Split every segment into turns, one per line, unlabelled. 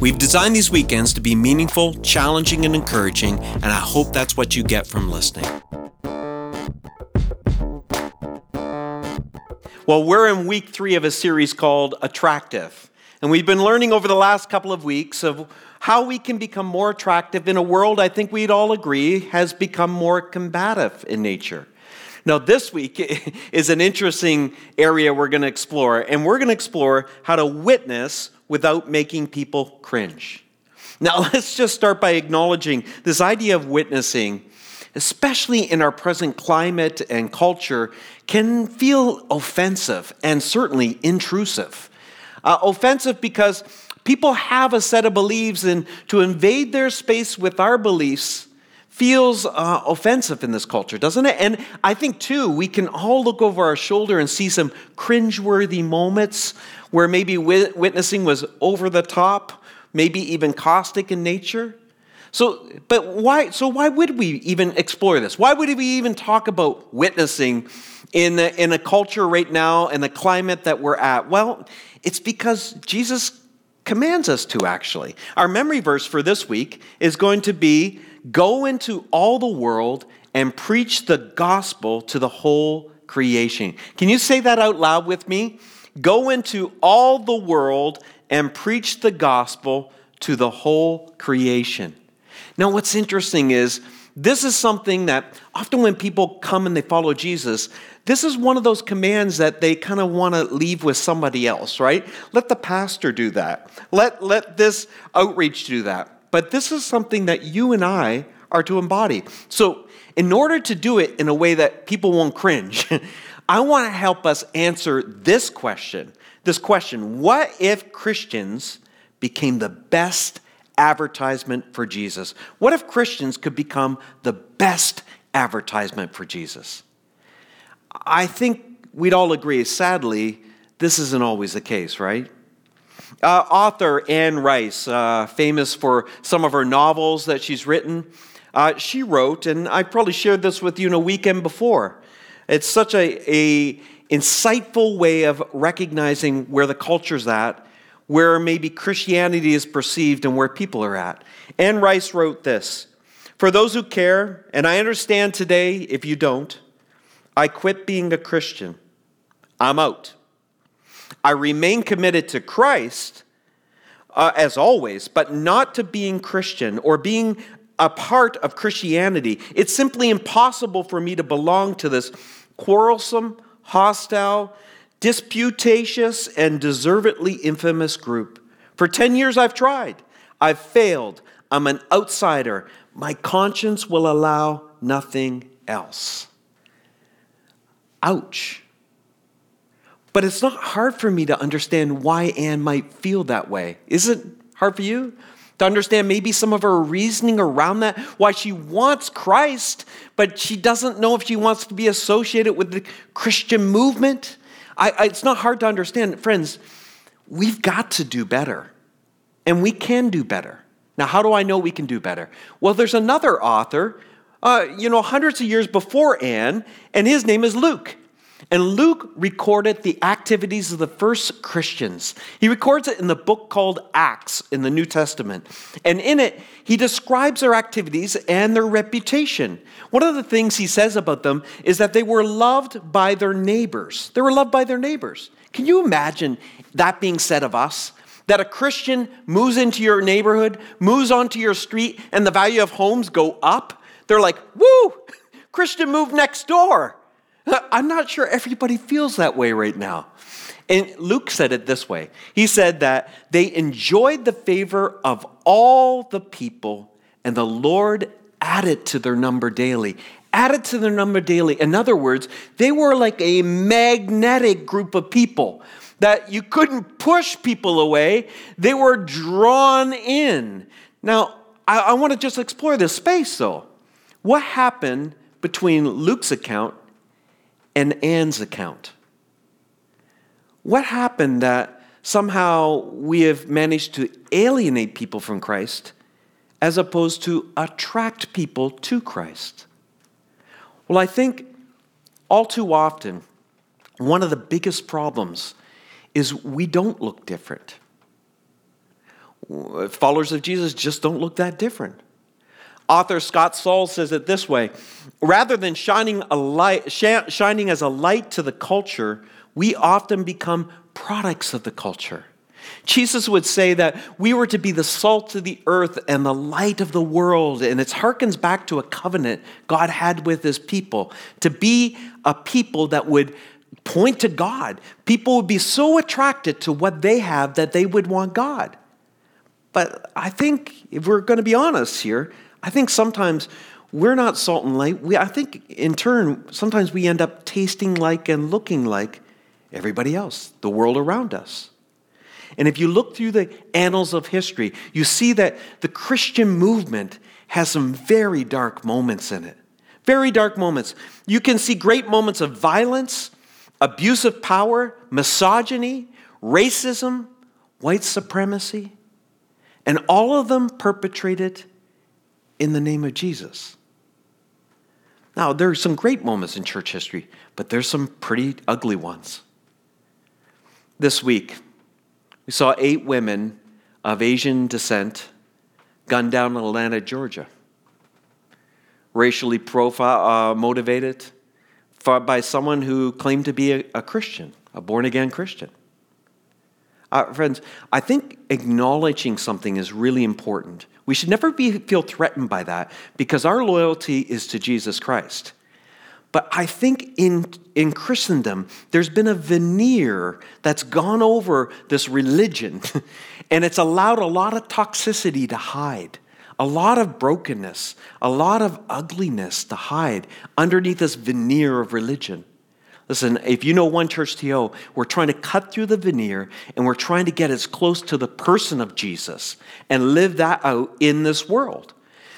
We've designed these weekends to be meaningful, challenging, and encouraging, and I hope that's what you get from listening. Well, we're in week three of a series called Attractive. And we've been learning over the last couple of weeks of how we can become more attractive in a world I think we'd all agree has become more combative in nature. Now, this week is an interesting area we're going to explore, and we're going to explore how to witness without making people cringe. Now, let's just start by acknowledging this idea of witnessing, especially in our present climate and culture, can feel offensive and certainly intrusive. Uh, offensive because people have a set of beliefs, and to invade their space with our beliefs feels uh, offensive in this culture, doesn't it? And I think, too, we can all look over our shoulder and see some cringeworthy moments where maybe witnessing was over the top, maybe even caustic in nature. So, but why, so why would we even explore this? Why would we even talk about witnessing in, the, in a culture right now and the climate that we're at? Well, it's because Jesus commands us to actually. Our memory verse for this week is going to be go into all the world and preach the gospel to the whole creation. Can you say that out loud with me? Go into all the world and preach the gospel to the whole creation. Now, what's interesting is this is something that often when people come and they follow Jesus, this is one of those commands that they kind of want to leave with somebody else, right? Let the pastor do that. Let, let this outreach do that. But this is something that you and I are to embody. So, in order to do it in a way that people won't cringe, I want to help us answer this question. This question What if Christians became the best advertisement for Jesus? What if Christians could become the best advertisement for Jesus? I think we'd all agree, sadly, this isn't always the case, right? Uh, author Anne Rice, uh, famous for some of her novels that she's written, uh, she wrote, and I probably shared this with you in a weekend before. It's such a, a insightful way of recognizing where the culture's at, where maybe Christianity is perceived, and where people are at. Anne Rice wrote this For those who care, and I understand today if you don't, I quit being a Christian. I'm out. I remain committed to Christ. Uh, as always, but not to being Christian or being a part of Christianity. It's simply impossible for me to belong to this quarrelsome, hostile, disputatious, and deservedly infamous group. For 10 years I've tried. I've failed. I'm an outsider. My conscience will allow nothing else. Ouch. But it's not hard for me to understand why Anne might feel that way. Is it hard for you? to understand maybe some of her reasoning around that, why she wants Christ, but she doesn't know if she wants to be associated with the Christian movement. I, I, it's not hard to understand. Friends, we've got to do better, and we can do better. Now, how do I know we can do better? Well, there's another author, uh, you know, hundreds of years before Anne, and his name is Luke. And Luke recorded the activities of the first Christians. He records it in the book called Acts in the New Testament. And in it, he describes their activities and their reputation. One of the things he says about them is that they were loved by their neighbors. They were loved by their neighbors. Can you imagine that being said of us? That a Christian moves into your neighborhood, moves onto your street, and the value of homes go up? They're like, woo, Christian moved next door. Uh, I'm not sure everybody feels that way right now. And Luke said it this way He said that they enjoyed the favor of all the people, and the Lord added to their number daily. Added to their number daily. In other words, they were like a magnetic group of people that you couldn't push people away, they were drawn in. Now, I, I want to just explore this space though. What happened between Luke's account and Anne's account? What happened that somehow we have managed to alienate people from Christ as opposed to attract people to Christ? Well, I think all too often, one of the biggest problems is we don't look different. Followers of Jesus just don't look that different. Author Scott Sauls says it this way rather than shining, a light, shining as a light to the culture, we often become products of the culture. Jesus would say that we were to be the salt of the earth and the light of the world. And it harkens back to a covenant God had with his people to be a people that would point to God. People would be so attracted to what they have that they would want God. But I think, if we're going to be honest here, I think sometimes we're not salt and light. We, I think, in turn, sometimes we end up tasting like and looking like everybody else, the world around us. And if you look through the annals of history, you see that the Christian movement has some very dark moments in it. Very dark moments. You can see great moments of violence, abuse of power, misogyny, racism, white supremacy, and all of them perpetrated in the name of Jesus. Now, there are some great moments in church history, but there's some pretty ugly ones. This week, we saw eight women of Asian descent gunned down in Atlanta, Georgia. Racially profile, uh, motivated by someone who claimed to be a, a Christian, a born again Christian. Uh, friends, I think acknowledging something is really important. We should never be, feel threatened by that because our loyalty is to Jesus Christ. But I think in, in Christendom, there's been a veneer that's gone over this religion, and it's allowed a lot of toxicity to hide, a lot of brokenness, a lot of ugliness to hide underneath this veneer of religion. Listen, if you know One Church TO, we're trying to cut through the veneer and we're trying to get as close to the person of Jesus and live that out in this world.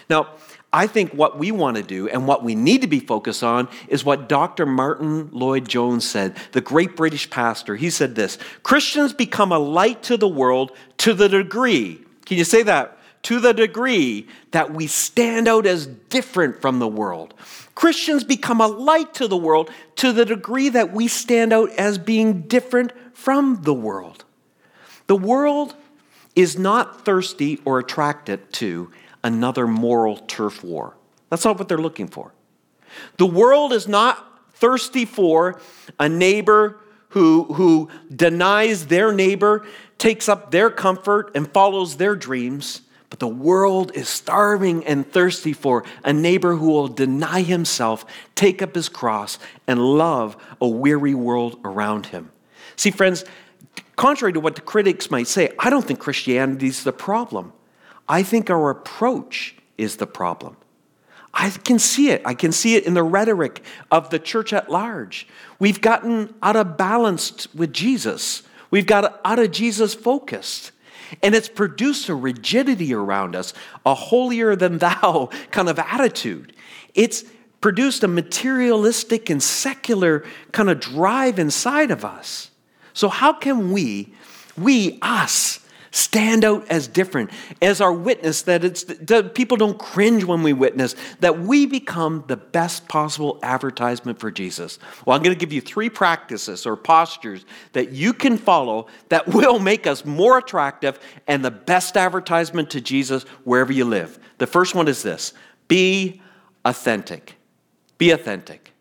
Now, I think what we want to do and what we need to be focused on is what Dr. Martyn Lloyd-Jones said, the great British pastor. He said this Christians become a light to the world to the degree, can you say that? To the degree that we stand out as different from the world. Christians become a light to the world to the degree that we stand out as being different from the world. The world is not thirsty or attracted to another moral turf war. That's not what they're looking for. The world is not thirsty for a neighbor who, who denies their neighbor, takes up their comfort, and follows their dreams. But the world is starving and thirsty for a neighbor who will deny himself, take up his cross, and love a weary world around him. See, friends, contrary to what the critics might say, I don't think Christianity is the problem. I think our approach is the problem. I can see it. I can see it in the rhetoric of the church at large. We've gotten out of balance with Jesus. We've got out of Jesus focused. And it's produced a rigidity around us, a holier than thou kind of attitude. It's produced a materialistic and secular kind of drive inside of us. So, how can we, we, us, stand out as different, as our witness, that it's that people don't cringe when we witness, that we become the best possible advertisement for Jesus. Well, I'm going to give you three practices or postures that you can follow that will make us more attractive and the best advertisement to Jesus wherever you live. The first one is this be authentic. Be authentic.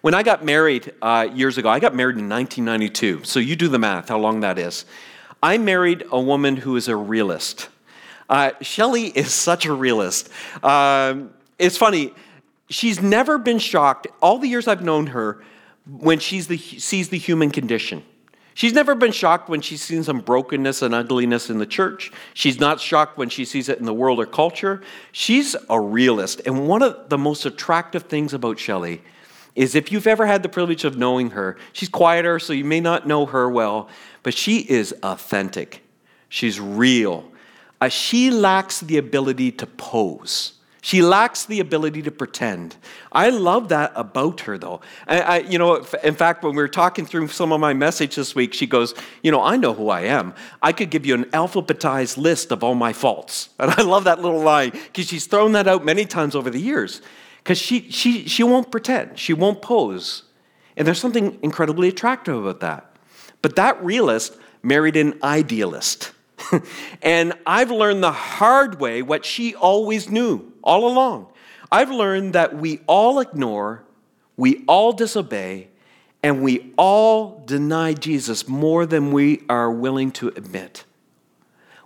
When I got married uh, years ago, I got married in 1992. So you do the math, how long that is. I married a woman who is a realist. Uh, Shelley is such a realist. Um, it's funny, she's never been shocked, all the years I've known her, when she sees the human condition. She's never been shocked when she's seen some brokenness and ugliness in the church. She's not shocked when she sees it in the world or culture. She's a realist. And one of the most attractive things about Shelley is if you've ever had the privilege of knowing her, she's quieter, so you may not know her well, but she is authentic. She's real. Uh, she lacks the ability to pose. She lacks the ability to pretend. I love that about her, though. I, I, you know, in fact, when we were talking through some of my message this week, she goes, "You know, I know who I am. I could give you an alphabetized list of all my faults." And I love that little line because she's thrown that out many times over the years. Because she, she, she won't pretend, she won't pose. And there's something incredibly attractive about that. But that realist married an idealist. and I've learned the hard way what she always knew all along. I've learned that we all ignore, we all disobey, and we all deny Jesus more than we are willing to admit.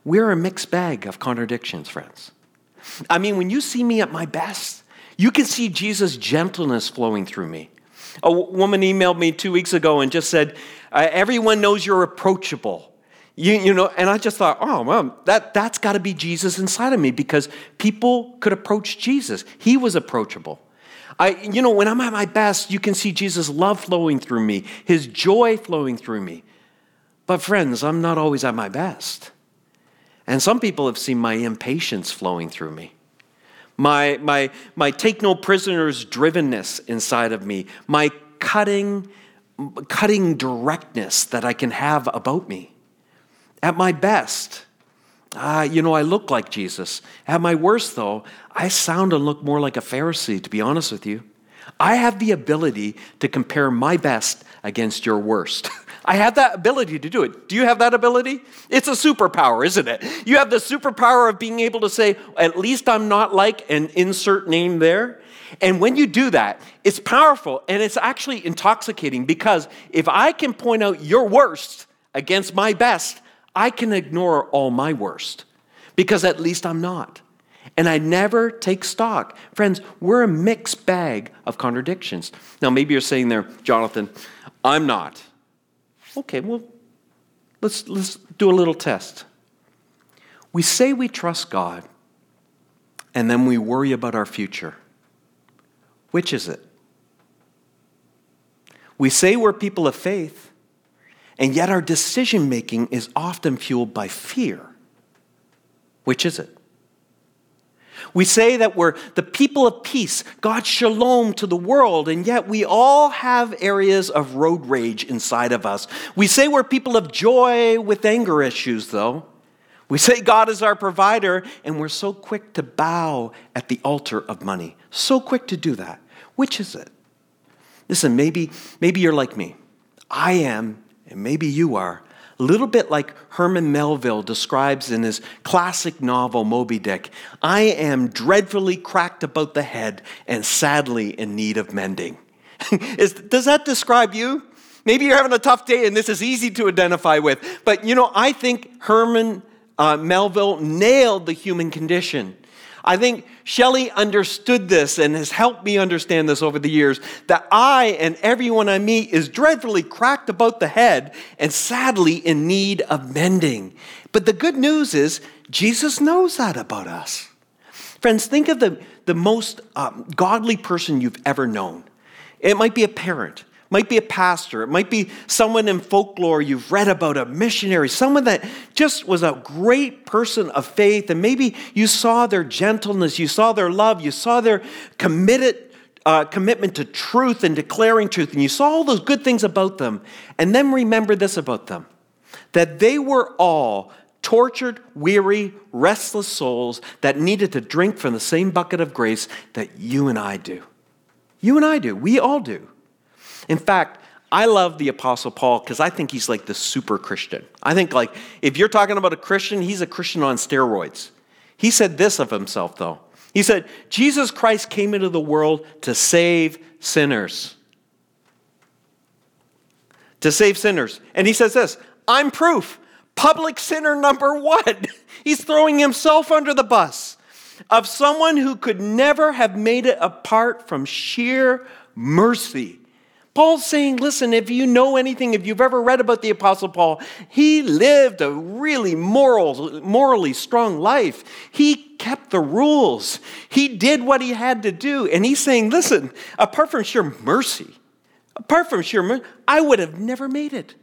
We're a mixed bag of contradictions, friends. I mean, when you see me at my best, you can see Jesus' gentleness flowing through me. A woman emailed me two weeks ago and just said, Everyone knows you're approachable. You, you know, and I just thought, oh, well, that, that's got to be Jesus inside of me because people could approach Jesus. He was approachable. I, you know, when I'm at my best, you can see Jesus' love flowing through me, his joy flowing through me. But, friends, I'm not always at my best. And some people have seen my impatience flowing through me, my, my, my take no prisoners drivenness inside of me, my cutting, cutting directness that I can have about me. At my best, uh, you know, I look like Jesus. At my worst, though, I sound and look more like a Pharisee, to be honest with you. I have the ability to compare my best against your worst. I have that ability to do it. Do you have that ability? It's a superpower, isn't it? You have the superpower of being able to say, at least I'm not like an insert name there. And when you do that, it's powerful and it's actually intoxicating because if I can point out your worst against my best, I can ignore all my worst because at least I'm not. And I never take stock. Friends, we're a mixed bag of contradictions. Now, maybe you're saying there, Jonathan, I'm not. Okay, well, let's, let's do a little test. We say we trust God, and then we worry about our future. Which is it? We say we're people of faith, and yet our decision making is often fueled by fear. Which is it? We say that we're the people of peace, God shalom to the world, and yet we all have areas of road rage inside of us. We say we're people of joy with anger issues, though. We say God is our provider, and we're so quick to bow at the altar of money. So quick to do that. Which is it? Listen, maybe, maybe you're like me. I am and maybe you are, a little bit like Herman Melville describes in his classic novel Moby Dick I am dreadfully cracked about the head and sadly in need of mending. is, does that describe you? Maybe you're having a tough day and this is easy to identify with. But you know, I think Herman uh, Melville nailed the human condition. I think Shelley understood this and has helped me understand this over the years that I and everyone I meet is dreadfully cracked about the head and sadly in need of mending. But the good news is, Jesus knows that about us. Friends, think of the, the most um, godly person you've ever known. It might be a parent, might be a pastor, it might be someone in folklore you've read about, a missionary, someone that just was a great person of faith, and maybe you saw their gentleness, you saw their love, you saw their committed uh, commitment to truth and declaring truth, and you saw all those good things about them, and then remember this about them that they were all tortured, weary, restless souls that needed to drink from the same bucket of grace that you and I do. You and I do. We all do. In fact, I love the Apostle Paul because I think he's like the super Christian. I think, like, if you're talking about a Christian, he's a Christian on steroids. He said this of himself, though. He said, Jesus Christ came into the world to save sinners. To save sinners. And he says this I'm proof. Public sinner number one. He's throwing himself under the bus of someone who could never have made it apart from sheer mercy Paul's saying, listen, if you know anything, if you've ever read about the Apostle Paul, he lived a really moral, morally strong life. He kept the rules, he did what he had to do. And he's saying, listen, apart from sheer mercy, apart from sheer mercy, I would have never made it.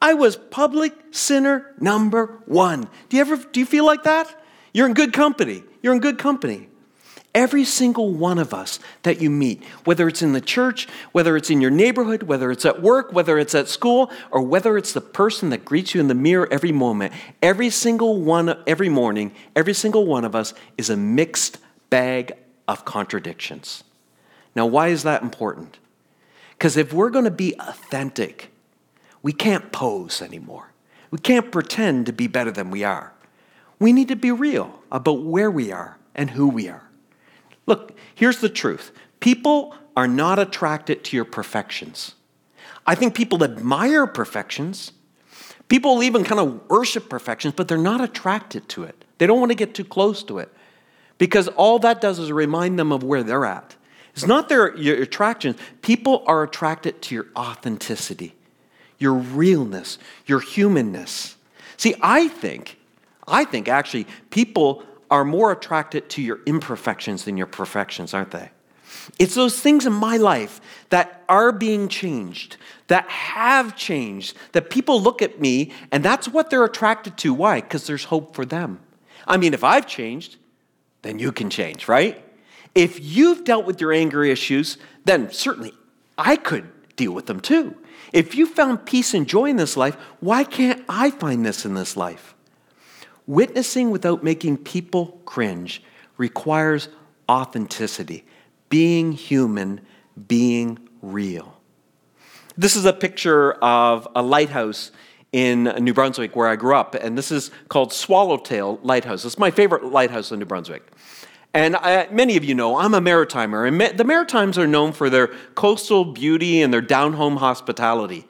I was public sinner number one. Do you ever do you feel like that? You're in good company. You're in good company. Every single one of us that you meet, whether it's in the church, whether it's in your neighborhood, whether it's at work, whether it's at school, or whether it's the person that greets you in the mirror every moment, every single one, every morning, every single one of us is a mixed bag of contradictions. Now, why is that important? Because if we're going to be authentic, we can't pose anymore. We can't pretend to be better than we are. We need to be real about where we are and who we are. Look, here's the truth people are not attracted to your perfections. I think people admire perfections. People even kind of worship perfections, but they're not attracted to it. They don't want to get too close to it because all that does is remind them of where they're at. It's not their your attraction. People are attracted to your authenticity, your realness, your humanness. See, I think, I think actually people are more attracted to your imperfections than your perfections, aren't they? It's those things in my life that are being changed, that have changed, that people look at me and that's what they're attracted to. Why? Because there's hope for them. I mean, if I've changed, then you can change, right? If you've dealt with your anger issues, then certainly I could deal with them too. If you found peace and joy in this life, why can't I find this in this life? Witnessing without making people cringe requires authenticity, being human, being real. This is a picture of a lighthouse in New Brunswick where I grew up, and this is called Swallowtail Lighthouse. It's my favorite lighthouse in New Brunswick. And I, many of you know I'm a maritimer, and the Maritimes are known for their coastal beauty and their down home hospitality.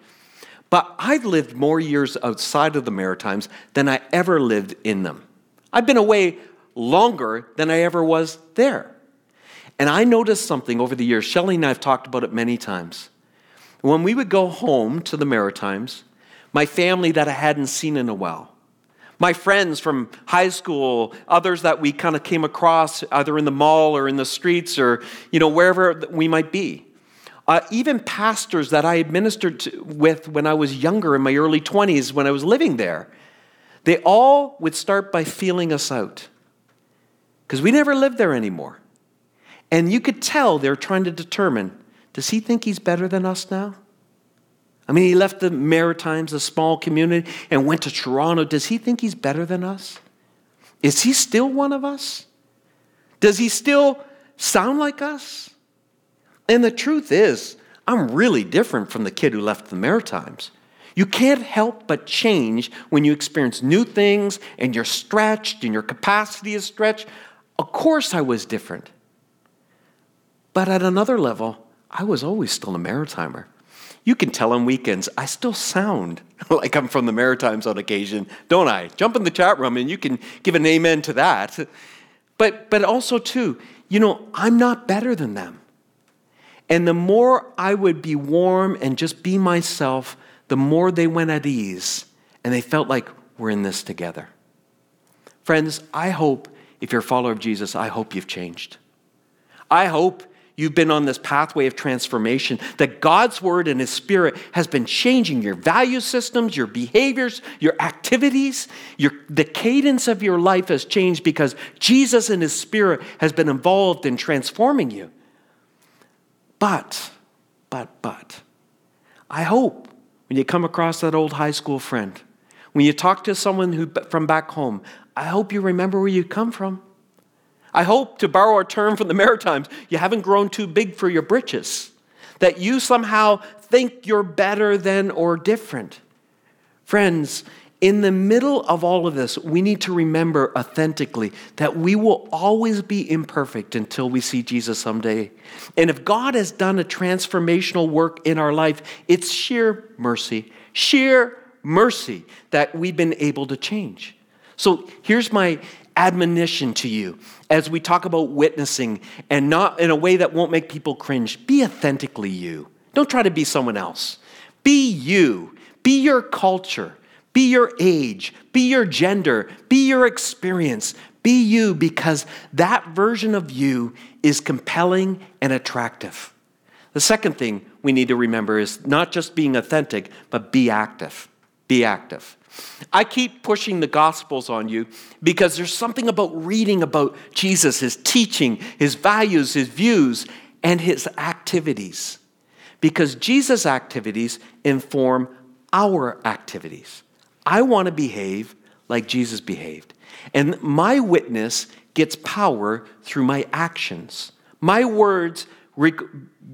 But I've lived more years outside of the Maritimes than I ever lived in them. I've been away longer than I ever was there. And I noticed something over the years. Shelley and I have talked about it many times. When we would go home to the Maritimes, my family that I hadn't seen in a while, my friends from high school, others that we kind of came across either in the mall or in the streets or you know wherever we might be, uh, even pastors that I administered to, with when I was younger in my early 20s, when I was living there, they all would start by feeling us out because we never lived there anymore. And you could tell they're trying to determine does he think he's better than us now? I mean, he left the Maritimes, a small community, and went to Toronto. Does he think he's better than us? Is he still one of us? Does he still sound like us? And the truth is, I'm really different from the kid who left the Maritimes. You can't help but change when you experience new things and you're stretched and your capacity is stretched. Of course, I was different. But at another level, I was always still a Maritimer. You can tell on weekends, I still sound like I'm from the Maritimes on occasion, don't I? Jump in the chat room and you can give an amen to that. But, but also, too, you know, I'm not better than them. And the more I would be warm and just be myself, the more they went at ease and they felt like we're in this together. Friends, I hope if you're a follower of Jesus, I hope you've changed. I hope you've been on this pathway of transformation, that God's Word and His Spirit has been changing your value systems, your behaviors, your activities, your, the cadence of your life has changed because Jesus and His Spirit has been involved in transforming you. But, but, but, I hope when you come across that old high school friend, when you talk to someone who, from back home, I hope you remember where you come from. I hope, to borrow a term from the Maritimes, you haven't grown too big for your britches, that you somehow think you're better than or different. Friends, in the middle of all of this, we need to remember authentically that we will always be imperfect until we see Jesus someday. And if God has done a transformational work in our life, it's sheer mercy, sheer mercy that we've been able to change. So here's my admonition to you as we talk about witnessing and not in a way that won't make people cringe. Be authentically you. Don't try to be someone else. Be you. Be your culture. Be your age, be your gender, be your experience, be you because that version of you is compelling and attractive. The second thing we need to remember is not just being authentic, but be active. be active. I keep pushing the Gospels on you because there's something about reading about Jesus, his teaching, his values, his views, and his activities. Because Jesus' activities inform our activities. I want to behave like Jesus behaved. And my witness gets power through my actions. My words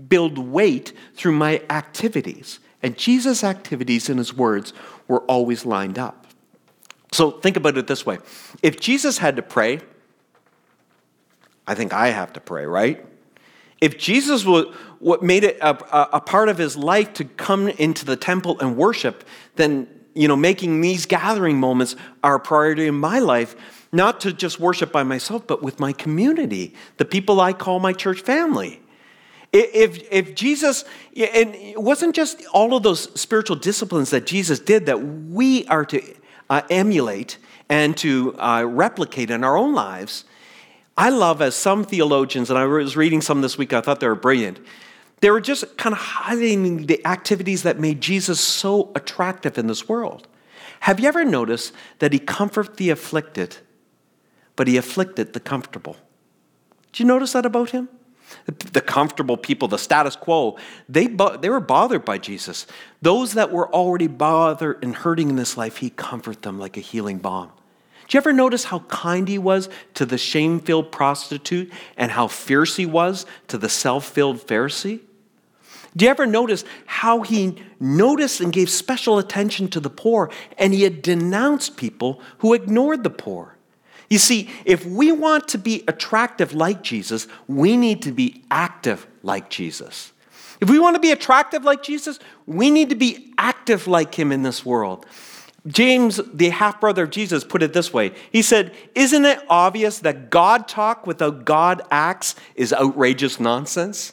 build weight through my activities. And Jesus' activities and his words were always lined up. So think about it this way if Jesus had to pray, I think I have to pray, right? If Jesus was what made it a, part of his life to come into the temple and worship, then you know making these gathering moments our priority in my life, not to just worship by myself, but with my community, the people I call my church family. If, if Jesus, and it wasn't just all of those spiritual disciplines that Jesus did that we are to uh, emulate and to uh, replicate in our own lives. I love, as some theologians, and I was reading some this week, I thought they were brilliant. They were just kind of highlighting the activities that made Jesus so attractive in this world. Have you ever noticed that he comforted the afflicted, but he afflicted the comfortable? Did you notice that about him? The comfortable people, the status quo, they, they were bothered by Jesus. Those that were already bothered and hurting in this life, he comforted them like a healing balm. Do you ever notice how kind he was to the shame filled prostitute and how fierce he was to the self filled Pharisee? Do you ever notice how he noticed and gave special attention to the poor and he had denounced people who ignored the poor? You see, if we want to be attractive like Jesus, we need to be active like Jesus. If we want to be attractive like Jesus, we need to be active like him in this world. James, the half brother of Jesus, put it this way He said, Isn't it obvious that God talk without God acts is outrageous nonsense?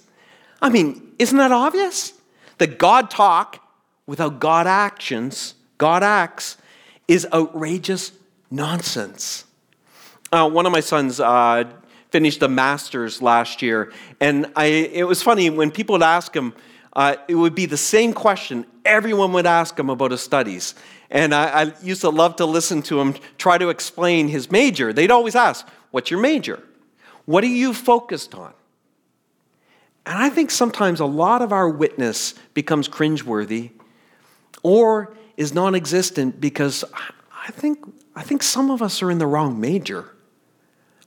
I mean, isn't that obvious? That God talk without God actions, God acts, is outrageous nonsense. Uh, one of my sons uh, finished a master's last year, and I, it was funny when people would ask him, uh, it would be the same question everyone would ask him about his studies. And I, I used to love to listen to him try to explain his major. They'd always ask, What's your major? What are you focused on? And I think sometimes a lot of our witness becomes cringeworthy or is non existent because I think, I think some of us are in the wrong major.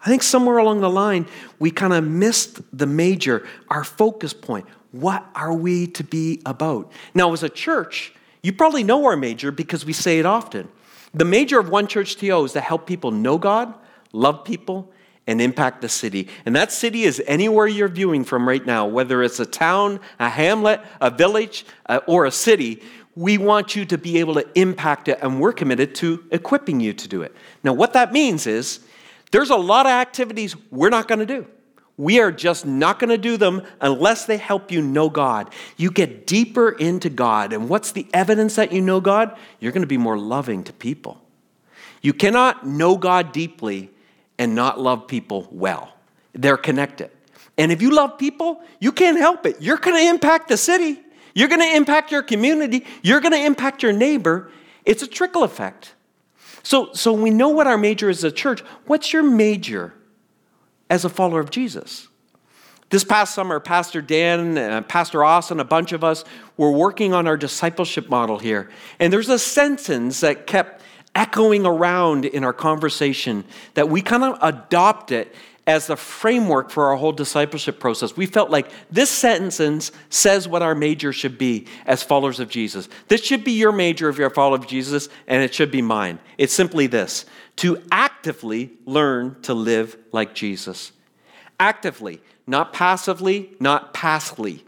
I think somewhere along the line, we kind of missed the major, our focus point. What are we to be about? Now, as a church, you probably know our major because we say it often. The major of One Church TO is to help people know God, love people, and impact the city. And that city is anywhere you're viewing from right now, whether it's a town, a hamlet, a village, uh, or a city. We want you to be able to impact it, and we're committed to equipping you to do it. Now, what that means is there's a lot of activities we're not going to do. We are just not going to do them unless they help you know God. You get deeper into God. And what's the evidence that you know God? You're going to be more loving to people. You cannot know God deeply and not love people well. They're connected. And if you love people, you can't help it. You're going to impact the city, you're going to impact your community, you're going to impact your neighbor. It's a trickle effect. So, so we know what our major is as a church. What's your major as a follower of Jesus? This past summer, Pastor Dan, uh, Pastor Austin, a bunch of us were working on our discipleship model here. And there's a sentence that kept echoing around in our conversation that we kind of adopted as the framework for our whole discipleship process. We felt like this sentence says what our major should be as followers of Jesus. This should be your major if you're a follower of Jesus, and it should be mine. It's simply this to actively learn to live like Jesus. Actively, not passively, not passively,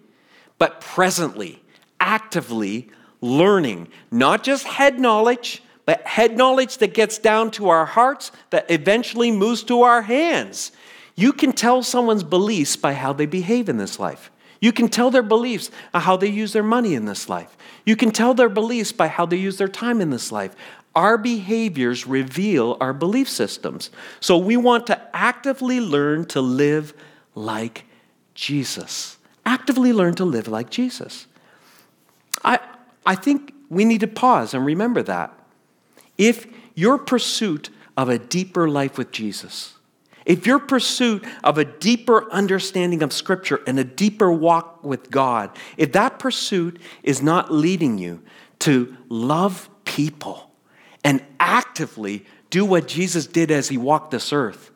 but presently, actively learning, not just head knowledge, but head knowledge that gets down to our hearts, that eventually moves to our hands. You can tell someone's beliefs by how they behave in this life. You can tell their beliefs by how they use their money in this life. You can tell their beliefs by how they use their time in this life. Our behaviors reveal our belief systems. So we want to actively learn to live like Jesus. Actively learn to live like Jesus. I, I think we need to pause and remember that. If your pursuit of a deeper life with Jesus, if your pursuit of a deeper understanding of Scripture and a deeper walk with God, if that pursuit is not leading you to love people and actively do what Jesus did as he walked this earth,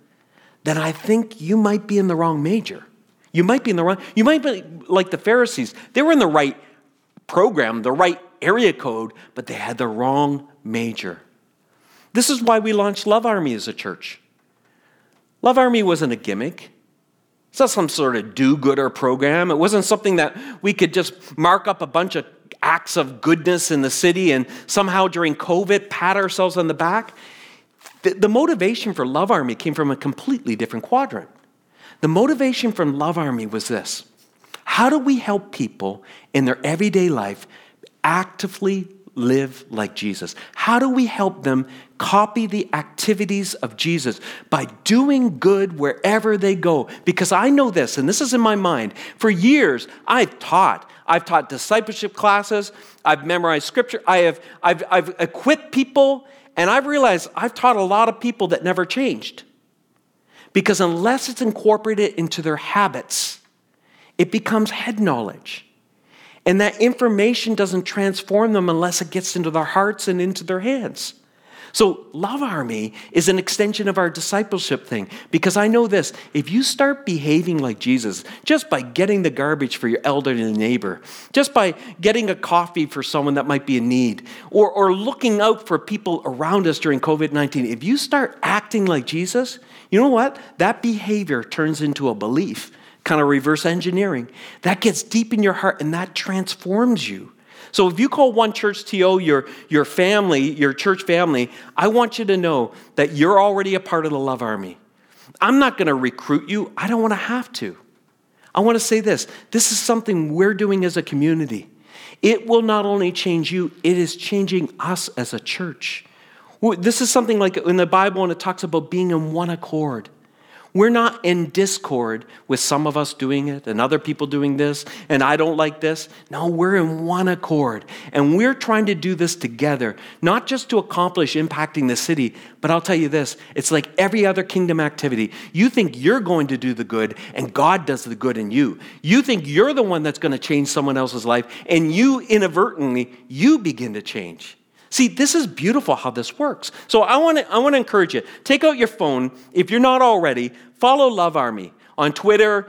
then I think you might be in the wrong major. You might be in the wrong, you might be like the Pharisees. They were in the right program, the right area code, but they had the wrong major. This is why we launched Love Army as a church. Love Army wasn't a gimmick. It's not some sort of do gooder program. It wasn't something that we could just mark up a bunch of acts of goodness in the city and somehow during COVID pat ourselves on the back. The, the motivation for Love Army came from a completely different quadrant. The motivation from Love Army was this How do we help people in their everyday life actively live like Jesus? How do we help them copy the activities of Jesus by doing good wherever they go? Because I know this, and this is in my mind. For years, I've taught. I've taught discipleship classes. I've memorized scripture. I have, I've, I've equipped people, and I've realized I've taught a lot of people that never changed. Because unless it's incorporated into their habits, it becomes head knowledge. And that information doesn't transform them unless it gets into their hearts and into their hands. So, Love Army is an extension of our discipleship thing because I know this if you start behaving like Jesus, just by getting the garbage for your elderly neighbor, just by getting a coffee for someone that might be in need, or, or looking out for people around us during COVID 19, if you start acting like Jesus, you know what? That behavior turns into a belief, kind of reverse engineering. That gets deep in your heart and that transforms you. So if you call One Church TO your, your family, your church family, I want you to know that you're already a part of the Love Army. I'm not going to recruit you, I don't want to have to. I want to say this this is something we're doing as a community. It will not only change you, it is changing us as a church. This is something like in the Bible when it talks about being in one accord. We're not in discord with some of us doing it and other people doing this, and I don't like this. No, we're in one accord. And we're trying to do this together, not just to accomplish impacting the city, but I'll tell you this it's like every other kingdom activity. You think you're going to do the good, and God does the good in you. You think you're the one that's going to change someone else's life, and you inadvertently, you begin to change. See, this is beautiful how this works. So I want to I want to encourage you. Take out your phone if you're not already. Follow Love Army on Twitter,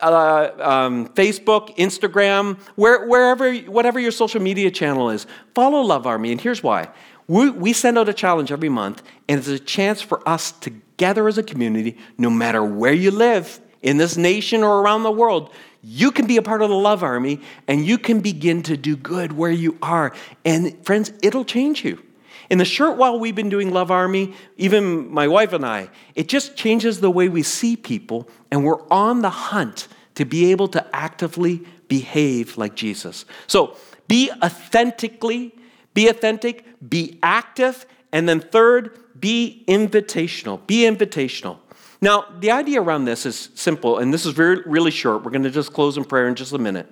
uh, um, Facebook, Instagram, where, wherever, whatever your social media channel is. Follow Love Army, and here's why. We, we send out a challenge every month, and it's a chance for us together as a community, no matter where you live in this nation or around the world, you can be a part of the love army and you can begin to do good where you are. And friends, it'll change you. In the short while we've been doing Love Army, even my wife and I, it just changes the way we see people, and we're on the hunt to be able to actively behave like Jesus. So be authentically, be authentic, be active, and then third, be invitational. Be invitational. Now, the idea around this is simple, and this is very, really short. We're going to just close in prayer in just a minute.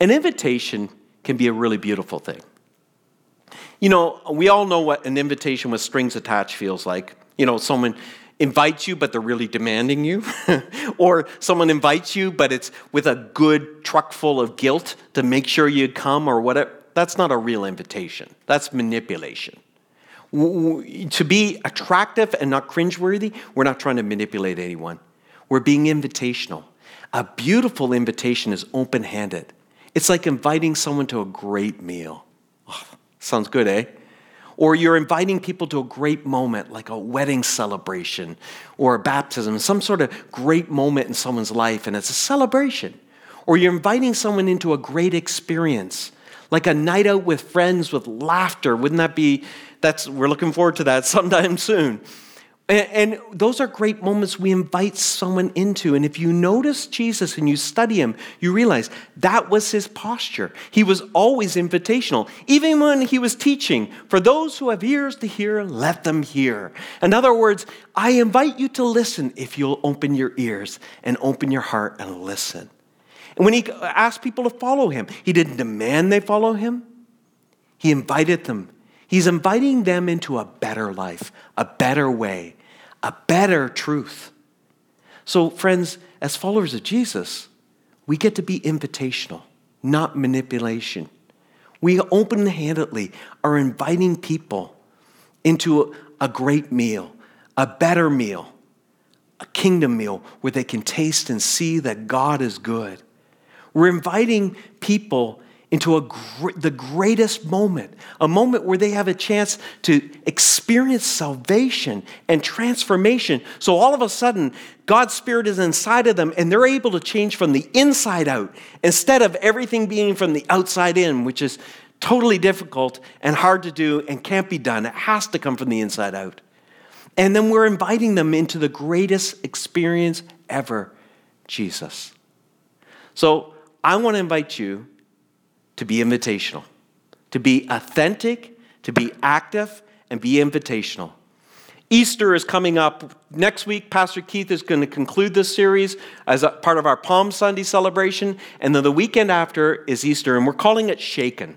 An invitation can be a really beautiful thing. You know, we all know what an invitation with strings attached feels like. You know, someone invites you, but they're really demanding you. or someone invites you, but it's with a good truck full of guilt to make sure you come or whatever. That's not a real invitation, that's manipulation to be attractive and not cringeworthy, we're not trying to manipulate anyone. We're being invitational. A beautiful invitation is open handed. It's like inviting someone to a great meal. Oh, sounds good, eh? Or you're inviting people to a great moment, like a wedding celebration or a baptism, some sort of great moment in someone's life, and it's a celebration. Or you're inviting someone into a great experience, like a night out with friends with laughter. Wouldn't that be that's, we're looking forward to that sometime soon. And, and those are great moments we invite someone into. And if you notice Jesus and you study him, you realize that was his posture. He was always invitational, even when he was teaching. For those who have ears to hear, let them hear. In other words, I invite you to listen if you'll open your ears and open your heart and listen. And when he asked people to follow him, he didn't demand they follow him. He invited them. He's inviting them into a better life, a better way, a better truth. So, friends, as followers of Jesus, we get to be invitational, not manipulation. We open handedly are inviting people into a great meal, a better meal, a kingdom meal where they can taste and see that God is good. We're inviting people into a gr- the greatest moment, a moment where they have a chance to experience salvation and transformation. So all of a sudden, God's Spirit is inside of them and they're able to change from the inside out instead of everything being from the outside in, which is totally difficult and hard to do and can't be done. It has to come from the inside out. And then we're inviting them into the greatest experience ever Jesus. So I want to invite you to be invitational, to be authentic, to be active, and be invitational. Easter is coming up next week. Pastor Keith is going to conclude this series as part of our Palm Sunday celebration. And then the weekend after is Easter, and we're calling it Shaken.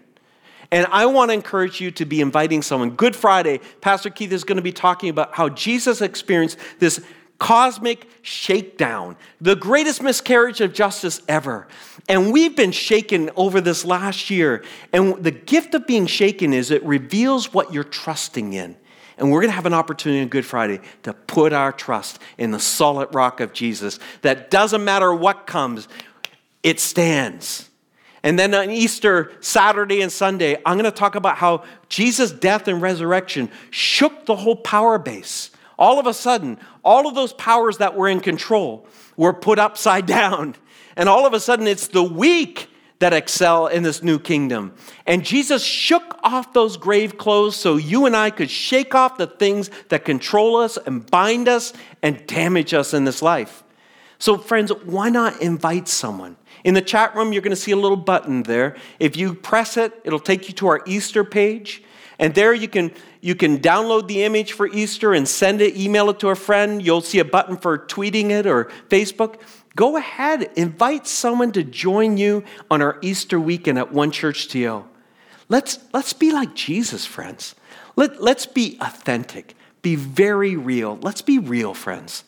And I want to encourage you to be inviting someone. Good Friday, Pastor Keith is going to be talking about how Jesus experienced this cosmic shakedown, the greatest miscarriage of justice ever. And we've been shaken over this last year. And the gift of being shaken is it reveals what you're trusting in. And we're going to have an opportunity on Good Friday to put our trust in the solid rock of Jesus that doesn't matter what comes, it stands. And then on Easter, Saturday, and Sunday, I'm going to talk about how Jesus' death and resurrection shook the whole power base. All of a sudden, all of those powers that were in control were put upside down. And all of a sudden, it's the weak that excel in this new kingdom. And Jesus shook off those grave clothes so you and I could shake off the things that control us and bind us and damage us in this life. So, friends, why not invite someone? In the chat room, you're going to see a little button there. If you press it, it'll take you to our Easter page. And there you can, you can download the image for Easter and send it, email it to a friend. You'll see a button for tweeting it or Facebook. Go ahead, invite someone to join you on our Easter weekend at One Church TO. Let's, let's be like Jesus, friends. Let, let's be authentic, be very real. Let's be real, friends.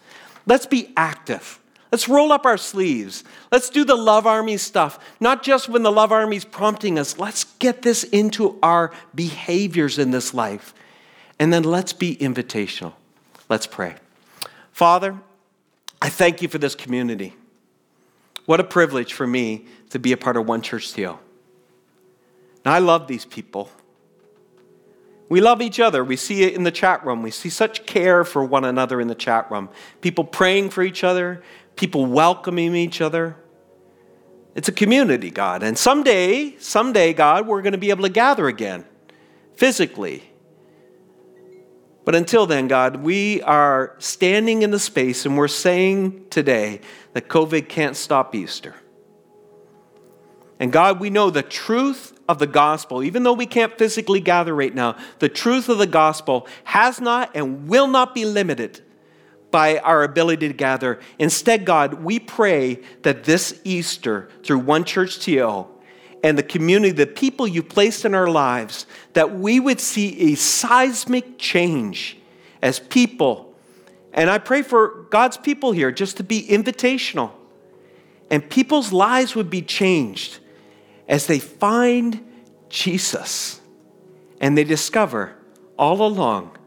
Let's be active. Let's roll up our sleeves. Let's do the Love Army stuff. Not just when the Love Army's prompting us. Let's get this into our behaviors in this life. And then let's be invitational. Let's pray. Father, I thank you for this community. What a privilege for me to be a part of One Church TO. Now, I love these people. We love each other. We see it in the chat room. We see such care for one another in the chat room. People praying for each other, people welcoming each other. It's a community, God. And someday, someday, God, we're going to be able to gather again physically. But until then, God, we are standing in the space and we're saying today that COVID can't stop Easter. And God, we know the truth of the gospel, even though we can't physically gather right now, the truth of the gospel has not and will not be limited by our ability to gather. Instead, God, we pray that this Easter, through One Church TO and the community, the people you placed in our lives, that we would see a seismic change as people. And I pray for God's people here just to be invitational. And people's lives would be changed as they find Jesus and they discover all along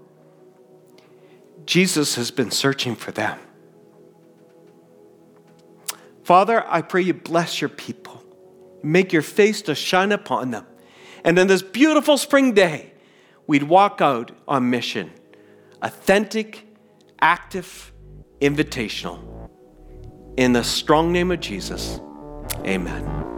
Jesus has been searching for them. Father, I pray you bless your people. Make your face to shine upon them. And in this beautiful spring day, we'd walk out on mission authentic, active, invitational. In the strong name of Jesus, amen.